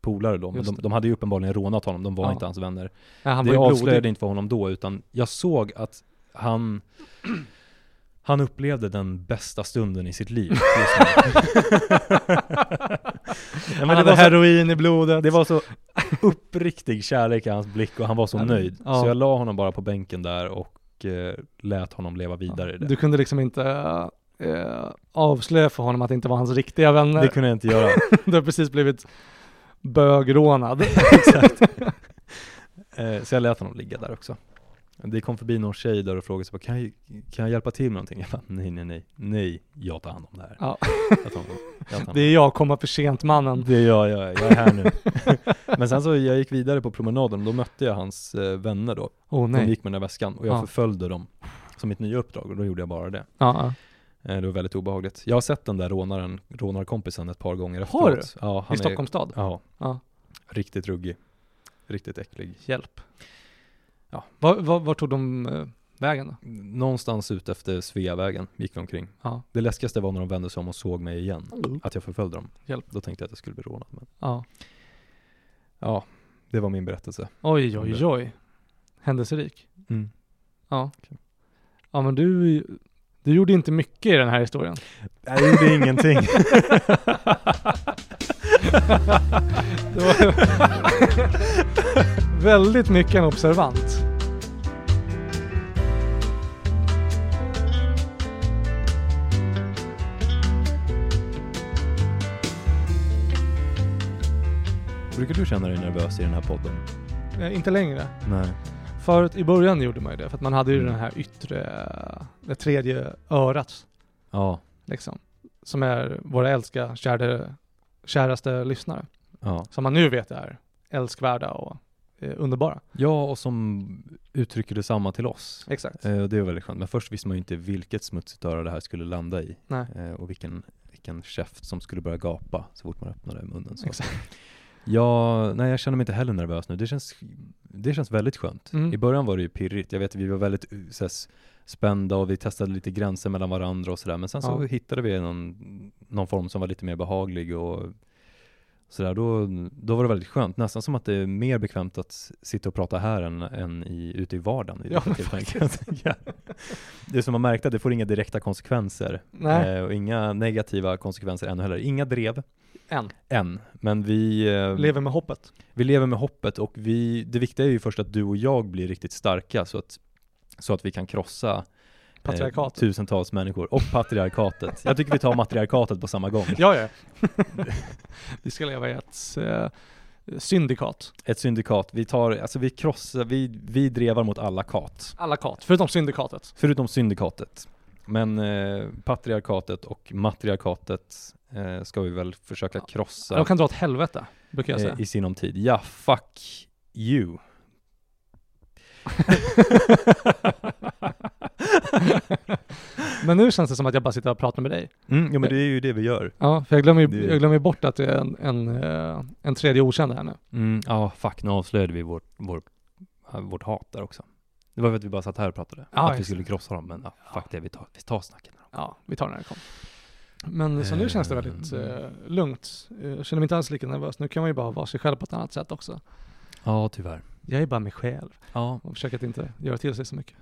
polare då. Men de, de hade ju uppenbarligen rånat honom, de var Ja. inte hans vänner. Ja, han det avslöjade blodig. inte för honom då, utan jag såg att han han upplevde den bästa stunden i sitt liv ja, Han hade var så, heroin i blodet. det var så uppriktig kärlek i hans blick och han var så Ja, nöjd. ja. Så jag la honom bara på bänken där och eh, lät honom leva vidare i det. Du kunde liksom inte eh, avslöja för honom att det inte var hans riktiga vänner. Det kunde jag inte göra. du har precis blivit bögrånad. Exakt. Eh, så jag lät honom ligga där också. Det kom förbi någon tjej där och frågade sig, bara, kan jag, kan jag hjälpa till med någonting? Jag bara, nej, nej, nej, nej, jag tar hand om det här. Ja. Jag tar jag tar Det är jag, komma för sent mannen. det gör jag, jag är här nu. Men sen så, jag gick vidare på promenaden och då mötte jag hans eh, vänner då. De nej. gick med den där väskan och jag Ja. förföljde dem som mitt nya uppdrag och då gjorde jag bara det. Ja, det var väldigt obehagligt. Jag har sett den där rånaren, rånarkompisen ett par gånger efteråt. Har du? Ja, I han är, Stockholms stad. Ja, Ja. riktigt ruggig. Riktigt äcklig. Hjälp. Ja. Var, var, var tog de eh, vägen då? Någonstans ut efter Sveavägen gick vi omkring. Ja. Det läskigaste var när de vände sig om och såg mig igen. Att jag förföljde dem. Hjälp. Då tänkte jag att jag skulle bli rånad. Men Ja. ja, det var min berättelse. Oj, oj, oj. Händelserik. Mm. Ja. Ja, men du, du gjorde inte mycket i den här historien. Jag gjorde ingenting. Det var väldigt mycket en observant. Brukar du känna dig nervös i den här podden? Eh, inte längre. Nej. Förut i början gjorde man ju det, för att man hade ju Mm. den här yttre, det tredje örat Ja, liksom. Som är våra älska, kära, käraste lyssnare. ja. Som man nu vet är älskvärda och eh, underbara. Ja, och som uttrycker detsamma till oss. Exakt. Eh, och det är väldigt skönt. Men först visste man ju inte vilket smutsigt öra det här skulle landa i. Eh, och vilken, vilken käft som skulle börja gapa så fort man öppnade munnen. Så. Exakt. Ja, nej jag känner mig inte heller nervös nu. Det känns, det känns väldigt skönt. Mm. I början var det ju pirrigt. Jag vet att vi var väldigt uh, så här, s- spända och vi testade lite gränser mellan varandra och sådär. Men sen så Ja. hittade vi någon, någon form som var lite mer behaglig och sådär. Då, då var det väldigt skönt. Nästan som att det är mer bekvämt att sitta och prata här än, än i, ute i vardagen. vid Ja. Ja. Det som man märkte det får inga direkta konsekvenser. Eh, och inga negativa konsekvenser ännu heller. Inga drev än. än. Men vi, eh, Lever med hoppet. vi lever med hoppet och vi, det viktiga är ju först att du och jag blir riktigt starka så att, så att vi kan krossa Patriarkatet. eh, tusentals människor och patriarkatet. Jag tycker vi tar matriarkatet på samma gång. Ja, ja. vi ska leva i ett eh, syndikat. Ett syndikat, vi tar, alltså vi krossar, vi, vi drevar mot alla kat. Alla kat, förutom syndikatet. Förutom syndikatet. Men eh, patriarkatet och matriarkatet eh, ska vi väl försöka krossa De kan dra åt helvete, brukar jag säga. eh, i sinom tid. Ja, fuck you. Men nu känns det som att jag bara sitter och pratar med dig. Mm, ja men det är ju det vi gör. Ja, för jag glömmer ju jag glömmer ju bort att det är en, en, eh, en tredje okänd här nu. Mm, ja, fuck, nu avslöjade vi vårt, vår, vårt hat där också. Det var för att vi bara satt här och pratade. Ja, att vi skulle krossa dem, men ja, fuck det, vi tar, vi tar snacket med dem. Ja, vi tar det när det kommer. Men så nu känns det väldigt eh, lugnt. Jag känner mig inte alls lika nervös. Nu kan man ju bara vara sig själv på ett annat sätt också. Ja, tyvärr. Jag är bara mig själv Ja, och försöker att inte göra till sig så mycket.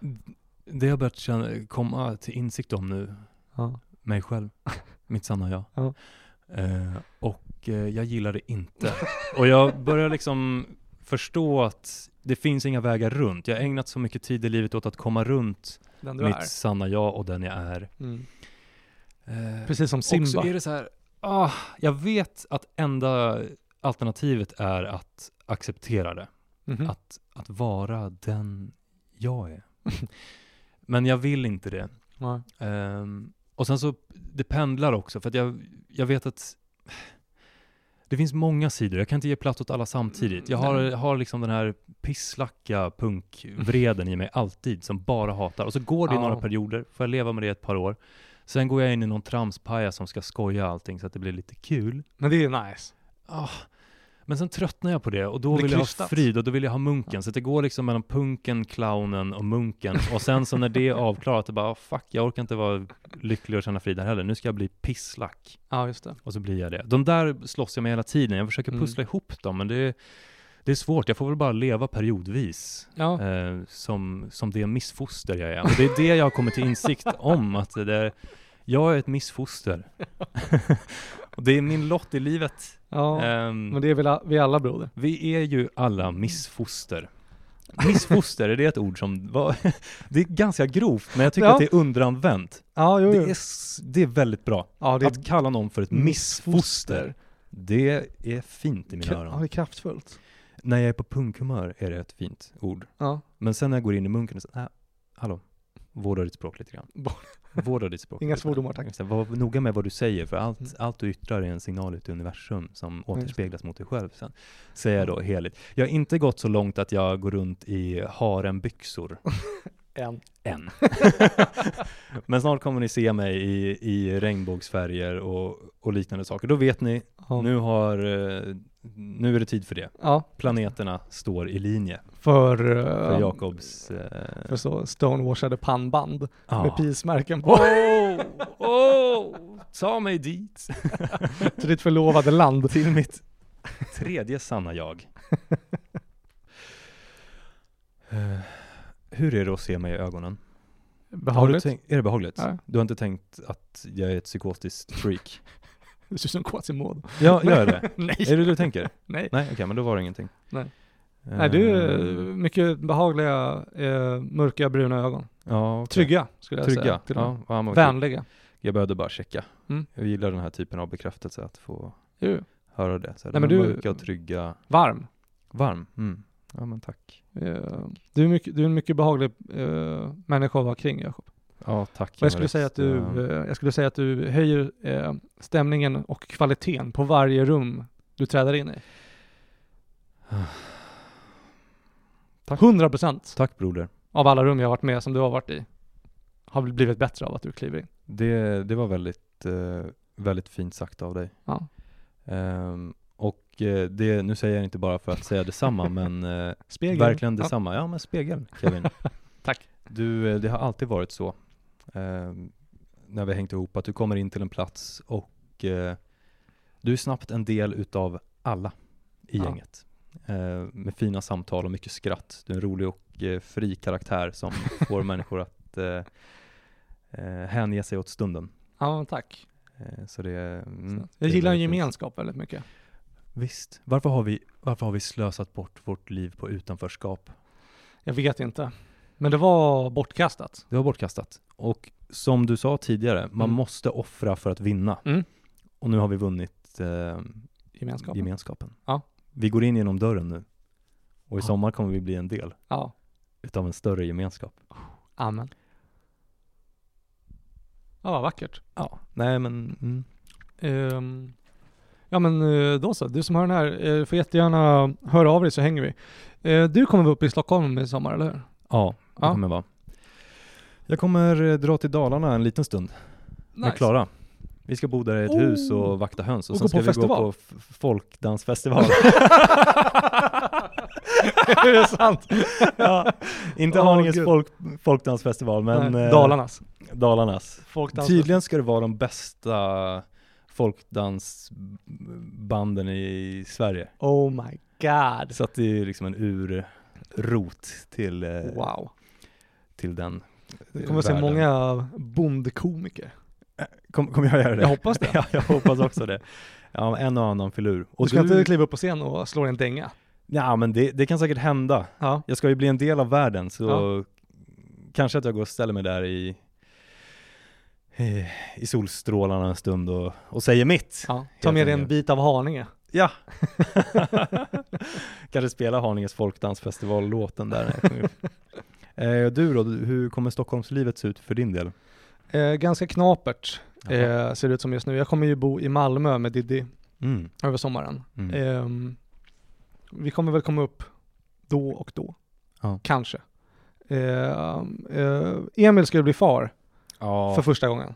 det har jag börjat känna, komma till insikt om nu, Ja. mig själv, mitt sanna jag. Ja. Eh, och eh, jag gillar det inte. och jag börjar liksom förstå att det finns inga vägar runt. Jag har ägnat så mycket tid i livet åt att komma runt mitt är. sanna jag och den jag är. Mm. Eh, Precis som Och så Simba. är det så här, ah, jag vet att enda alternativet är att acceptera det. Mhm. Att, att vara den jag är. Men jag vill inte det. Ja. Ehm, och sen så, det pendlar också, för att jag, jag vet att Det finns många sidor, jag kan inte ge plats åt alla samtidigt. Jag har, har liksom den här pisslacka punkvreden i mig alltid, som bara hatar. Och så går det i några perioder, får jag leva med det ett par år. Sen går jag in i någon tramspaja som ska skoja allting så att det blir lite kul. Men det är nice. Ah, men sen tröttnar jag på det och då Det vill jag ha frid och då vill jag ha munken. Så det går liksom mellan punken, clownen och munken. Och sen så när det är avklarat, det bara, ah, fuck, jag orkar inte vara lycklig och känna frid här heller. Nu ska jag bli pisslack. Ja, just det. Och så blir jag det. De där slåss jag med hela tiden. Jag försöker Mm. pussla ihop dem, men det är, det är svårt. Jag får väl bara leva periodvis. Ja. Eh, som, som det missfoster jag är. Och det är det jag har kommit till insikt om. Att det är, jag är ett missfoster. och det är min lott i livet. ja. Ehm, Men det är väl a- vi alla broder? vi är ju alla missfoster. Missfoster, är det ett ord som var, det är ganska grovt, men jag tycker Ja. att det är underanvänt. Ja, jo, Det jo. är, s- det är väldigt bra. ja, det är Att kalla någon för ett missfoster, det är fint i mina Ja, öron. det är kraftfullt. När jag är på punkhumör är det ett fint ord. Ja. Men sen när jag går in i munken och säger, äh, hallå, vårda ditt språk lite grann. Vårda. Ditt språk. Inga svordomar, tack. Var noga med vad du säger, för allt, Mm. allt du yttrar är en signal ut i universum som återspeglas mot dig själv sen. Säger jag då heligt. Jag har inte gått så långt att jag går runt i harembyxor En. än. Men snart kommer ni se mig i, i regnbågsfärger och, och liknande saker. Då vet ni, Ja. nu, har, eh, nu är det tid för det. ja. Planeterna står i linje För, för uh, Jakobs... Eh, för så stonewashade pannband ja. med pismärken på. Åh, åh, ta mig dit. till ditt förlovade land. Till mitt tredje sanna jag. Hur är det att se mig i ögonen? Har du Behagligt. tänkt, är det behagligt? Ja. Du har inte tänkt att jag är ett psykotiskt freak? Du ser ut som Quasimodo. Ja, gör det? Nej. Är det det du tänker? Nej. Nej, okej, men då var det ingenting. Nej. Nej, du är mycket behagliga, eh, mörka bruna ögon. Ja, okej. Trygga, skulle jag säga. Trygga? och med. Ja, ja. Vänliga. Jag behövde bara checka. Mm. Jag gillar den här typen av bekräftelse, att få Jo. höra det. Så här, Nej, men du- mörka och trygga. Varm. Varm? Mm. Ja, men tack. Eh, du, är mycket, du är en mycket behaglig eh, människa att vara kring, Jakob. Ja, tack. Och jag skulle, säga att du, Eh, jag skulle säga att du höjer eh, stämningen och kvaliteten på varje rum du träder in i. Tack. 100 procent Tack broder. av alla rum jag har varit med som du har varit i har blivit bättre av att du kliver in. Det, det var väldigt, eh, väldigt fint sagt av dig. Ja. Eh, det, nu säger jag inte bara för att säga detsamma, men eh, Spegel. verkligen Ja. detsamma. Ja, men spegel, Kevin. Tack. Du, eh, det har alltid varit så, ehm, när vi hängt ihop, att du kommer in till en plats och eh, du är snabbt en del utav alla i Ja. gänget. Eh, med fina samtal och mycket skratt. Du är en rolig och eh, fri karaktär som får människor att eh, eh, hänge sig åt stunden. Ja, tack. Eh, Så det, mm, jag det gillar fint. gemenskap väldigt mycket. Visst. Varför har, vi, varför har vi slösat bort vårt liv på utanförskap? Jag vet inte. Men det var bortkastat. Det var bortkastat. Och som du sa tidigare, man Mm. måste offra för att vinna. Mm. Och nu har vi vunnit eh, Gemenskapen. gemenskapen. Ja. Vi går in genom dörren nu. Och i Ja. sommar kommer vi bli en del Ja. utav en större gemenskap. Amen. Ja, vad vackert. Ja, nej men mm. Ehm, ja men eh, då så, du som hör den här eh, får jättegärna höra av dig så hänger vi. Eh, du kommer vara uppe i Stockholm i sommar, eller hur? ja, det Ja. kommer vara. Jag kommer dra till Dalarna en liten stund med Klara. Vi ska bo där i ett Oh. hus och vakta höns och, Och sen ska vi festival. gå på folkdansfestival. är det sant? ja, inte Åh, Haninges folk, folkdansfestival men Nej, eh, Dalarnas. Dalarnas. Folkdans. Tydligen ska det vara de bästa folkdansbanden i Sverige. Oh my god. Så att det är liksom en urrot till, eh, Wow. till den Det kommer att se många bondkomiker. Kom, kommer jag göra det? Jag hoppas det. ja, jag hoppas också det. Ja, en och annan filur. Och du ska inte kliva upp på scen och slå en dänga? Ja, men det, det kan säkert hända. Ja. Jag ska ju bli en del av världen, så Ja. kanske att jag går och ställer mig där i, i, i solstrålarna en stund och, och säger mitt. ja. Ta med dig en bit av Haninge. Ja! kanske spela Haninges folkdansfestival-låten där. Eh, du då, hur kommer Stockholmslivet se ut för din del? Eh, ganska knapert eh, ser det ut som just nu. Jag kommer ju bo i Malmö med Diddy Mm. över sommaren. Mm. Ehm, vi kommer väl komma upp då och då. Ja. Kanske. Ehm, eh, Emil skulle bli far Ja. för första gången.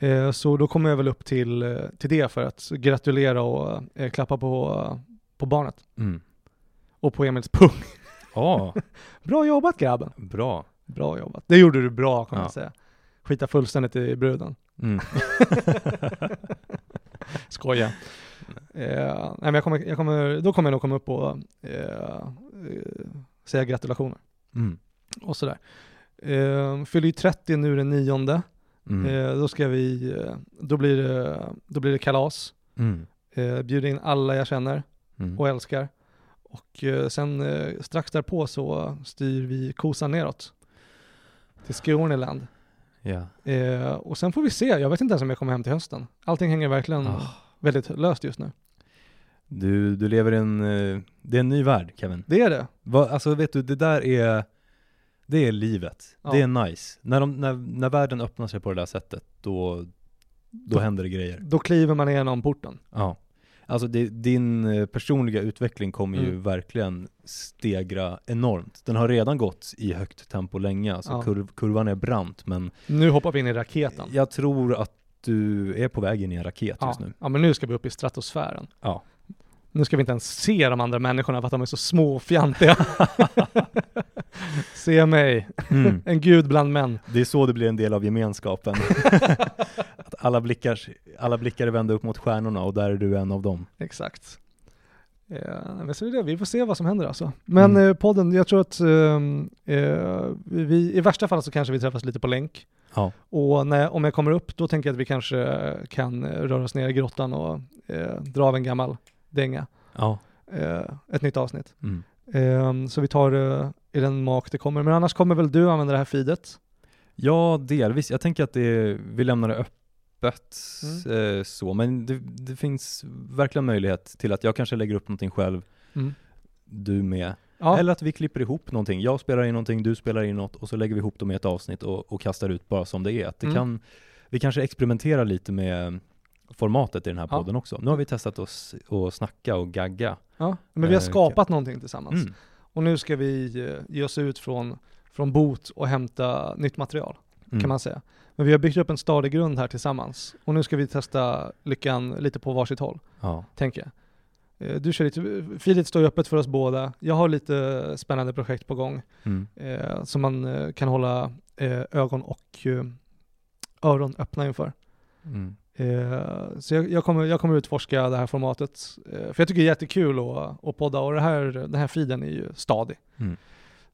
Eh, så då kommer jag väl upp till, eh, till det för att gratulera och eh, klappa på, på barnet. Mm. Och på Emils pung. Ja, Bra jobbat grabben! bra. Bra jobbat. Det gjorde du bra kan Ja. man säga. Skita fullständigt i bruden. Mm. Skoja. Eh, nej men jag kommer, jag kommer, då kommer jag nog komma upp och eh, säga gratulationer Mm. och sådär. Eh, fyller ju 30 nu den nionde. Mm. Eh, då ska vi, eh, då blir det, då blir det kalas. Mm. Eh, bjuder in alla jag känner Mm. och älskar. Och eh, sen eh, strax därpå så styr vi kosan neråt. Till Skåneland. Ja. Eh, och sen får vi se, jag vet inte ens om jag kommer hem till hösten. Allting hänger verkligen Ah. väldigt löst just nu. Du, du lever i en, det är en ny värld Kevin. Det är det. Va, alltså vet du, det där är, det är livet. Ja. Det är nice. När, de, när, när världen öppnar sig på det där sättet, då, då händer det grejer. Då kliver man igenom porten. Ja. Alltså det, din eh, personliga utveckling kommer ju Mm. verkligen stegra enormt. Den har redan gått i högt tempo länge, alltså Ja. kurv, kurvan är brant, men Nu hoppar vi in i raketen. jag tror att du är på väg in i en raket Ja. just nu. ja, men nu ska vi upp i stratosfären. Ja. Nu ska vi inte ens se de andra människorna för att de är så små och fjantiga. se mig, Mm. en gud bland män. Det är så det blir en del av gemenskapen. att alla blickar, alla blickar är vända upp mot stjärnorna och där är du en av dem. Exakt. Eh, men så är det, vi får se vad som händer alltså. Men Mm. eh, podden, jag tror att ehm, eh, vi, i värsta fall så kanske vi träffas lite på länk. Ja. Och när, om jag kommer upp, då tänker jag att vi kanske kan eh, röra oss ner i grottan och eh, dra av en gammal dänga. Ja. Ett nytt avsnitt. Mm. Ehm, så vi tar i den mak det kommer. Men annars kommer väl du använda det här feedet? Ja, delvis. Jag tänker att det, vi lämnar det öppet Mm. eh, så, men det, det finns verkligen möjlighet till att jag kanske lägger upp någonting själv, du med. Ja, Eller att vi klipper ihop någonting. Jag spelar in någonting, du spelar in något och så lägger vi ihop dem i ett avsnitt och, och kastar ut bara som det är. Att det Mm. kan, vi kanske experimenterar lite med formatet i den här Ja. podden också. Nu har vi testat oss och snacka och gagga. ja. men vi har Eh, skapat någonting tillsammans. Och nu ska vi eh, ge oss ut från, från bot och hämta nytt material. Mm. kan man säga. Men vi har byggt upp en stadig grund här tillsammans. Och nu ska vi testa lyckan lite på varsitt håll, Ja. tänker jag. Eh, Du kör lite, feedet står ju öppet för oss båda. Jag har lite spännande projekt på gång Mm. eh, som man eh, kan hålla eh, ögon och eh, öron öppna inför. Mm. Eh, så jag, jag, kommer, jag kommer utforska det här formatet. Eh, för jag tycker det är jättekul att, att podda och det här, den här feeden är ju stadig. Mm.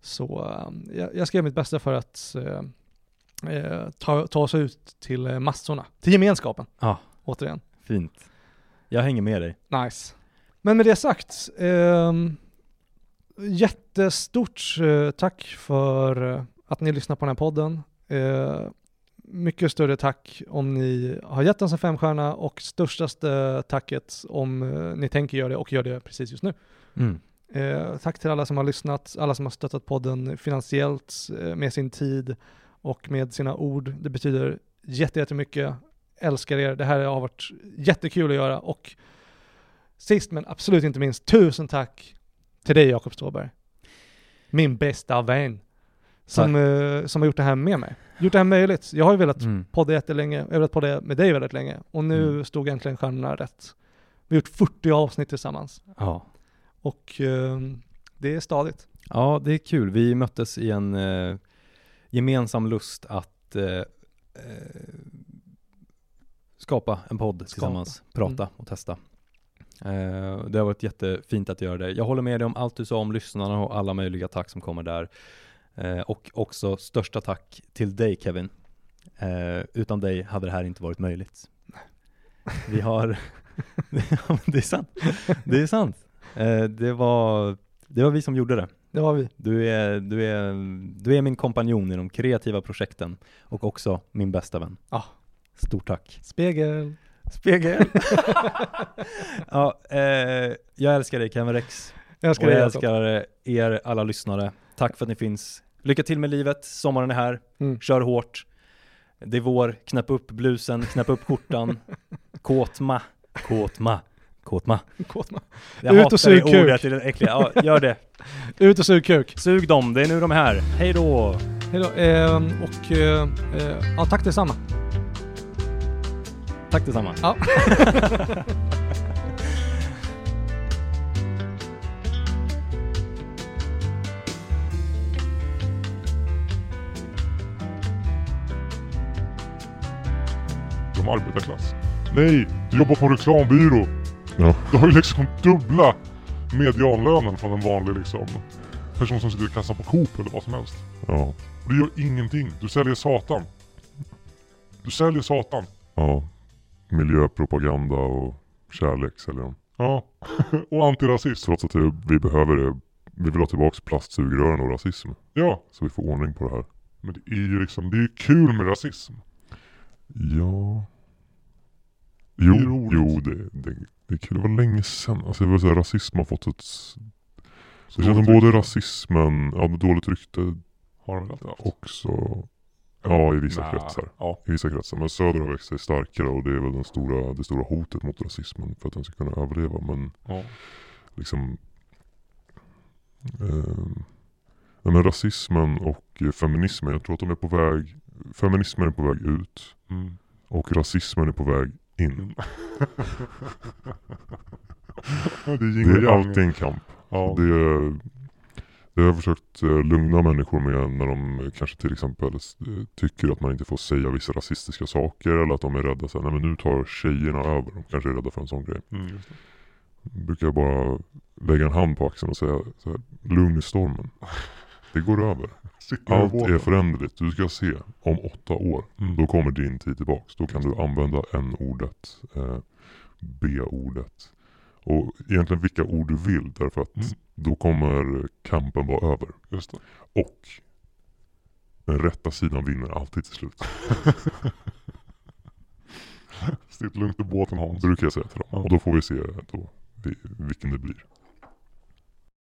Så eh, jag, jag ska göra mitt bästa för att eh, eh, ta, ta oss ut till eh, massorna, till gemenskapen. Ja. Återigen. Fint. Jag hänger med dig. Nice. Men med det sagt, eh, jättestort tack för att ni lyssnar på den här podden. Mycket större tack om ni har gett oss en femstjärna och störstaste tacket om eh, ni tänker göra det och gör det precis just nu. Mm. Eh, tack till alla som har lyssnat, alla som har stöttat podden finansiellt, eh, med sin tid och med sina ord. Det betyder jätte- jättemycket. Älskar er. Det här har varit jättekul att göra och sist men absolut inte minst, tusen tack till dig Jakob Stråberg. Min bästa vän. Som, eh, som har gjort det här med mig. Gjort det här möjligt. Jag har ju velat Mm. podda jättelänge, jag har velat podda med dig väldigt länge och nu Mm. stod äntligen stjärnorna rätt. Vi har gjort 40 avsnitt tillsammans. Ja. Och eh, det är stadigt. ja, det är kul. Vi möttes i en eh, gemensam lust att eh, skapa en podd tillsammans, prata Mm. och testa. Eh, det har varit jättefint att göra det. Jag håller med dig om allt du sa om lyssnarna och alla möjliga tack som kommer där. Eh, och också största tack till dig Kevin. Eh, utan dig hade det här inte varit möjligt. Vi har, det är sant. Det är sant. Eh, det, var, det var vi som gjorde det. Det har vi. Du är, du, är, du är min kompanjon i de kreativa projekten och också min bästa vän. Ja. Stort tack. Spegel. Spegel. ja, eh, jag älskar dig Kevin Rex. Jag älskar och dig jag älskar er alla lyssnare. Tack för att ni finns. Lycka till med livet. Sommaren är här. Mm. Kör hårt. Det är vår. Knäpp upp blusen, knäpp upp skjortan. Kåtma. Kåtma. Kåtma. Kåtma. Jag Ut och sug kuk. ordet, det är äckliga. Ja, gör det. Ut och sug kuk. Sug dem, det är nu de är här. Hej då! Hejdå. Eh, och eh, eh, ja, tack detsamma. Tack detsamma. Ja. De arbetarklass. Nej, du jobbar på en reklambyrå. Ja. Du har ju liksom dubbla medianlönen från en vanlig liksom person som sitter i kassan på Coop eller vad som helst. Ja. Och du gör ingenting. Du säljer satan. Du säljer satan. Ja. Miljöpropaganda och kärlek säljer de. Ja. och antirasism. Trots att det, vi behöver det. Vi vill ha tillbaka plastsugrören och rasism. Ja. Så vi får ordning på det här. Men det är ju liksom, det är ju kul med rasism. Ja. Det Jo, roligt. jo det, det, det är kul. Det var länge sedan. Alltså jag vill säga rasism har fått ett... Så Det känns som både rykte rasismen, ja dåligt rykte Har de väl alltid haft. också. Ja i vissa Nä, kretsar. Ja. I vissa kretsar. Men söder har växt sig starkare och det är väl den stora, det stora hotet mot rasismen för att den ska kunna överleva. Men ja. liksom eh, men rasismen och feminismen, jag tror att de är på väg Feminismen är på väg ut Mm. och rasismen är på väg in. Det är Det är alltid en kamp. Ja. Det, det har jag försökt eh, lugna människor med när de kanske till exempel eh, tycker att man inte får säga vissa rasistiska saker eller att de är rädda så här, nej men nu tar tjejerna över. De kanske är rädda för en sån grej. Mm, brukar jag bara lägga en hand på axeln och säga så här, lugn i stormen. Det går över. Allt är föränderligt. Du ska se, om åtta år, Mm. då kommer din tid tillbaks. Då kan du använda n-ordet, eh, b-ordet och egentligen vilka ord du vill därför att Mm. då kommer kampen vara över. Och den rätta sidan vinner alltid till slut. Sitt lugnt i båten Hans. Brukar jag säga till dem. Ja. Och då får vi se då, vi- vilken det blir.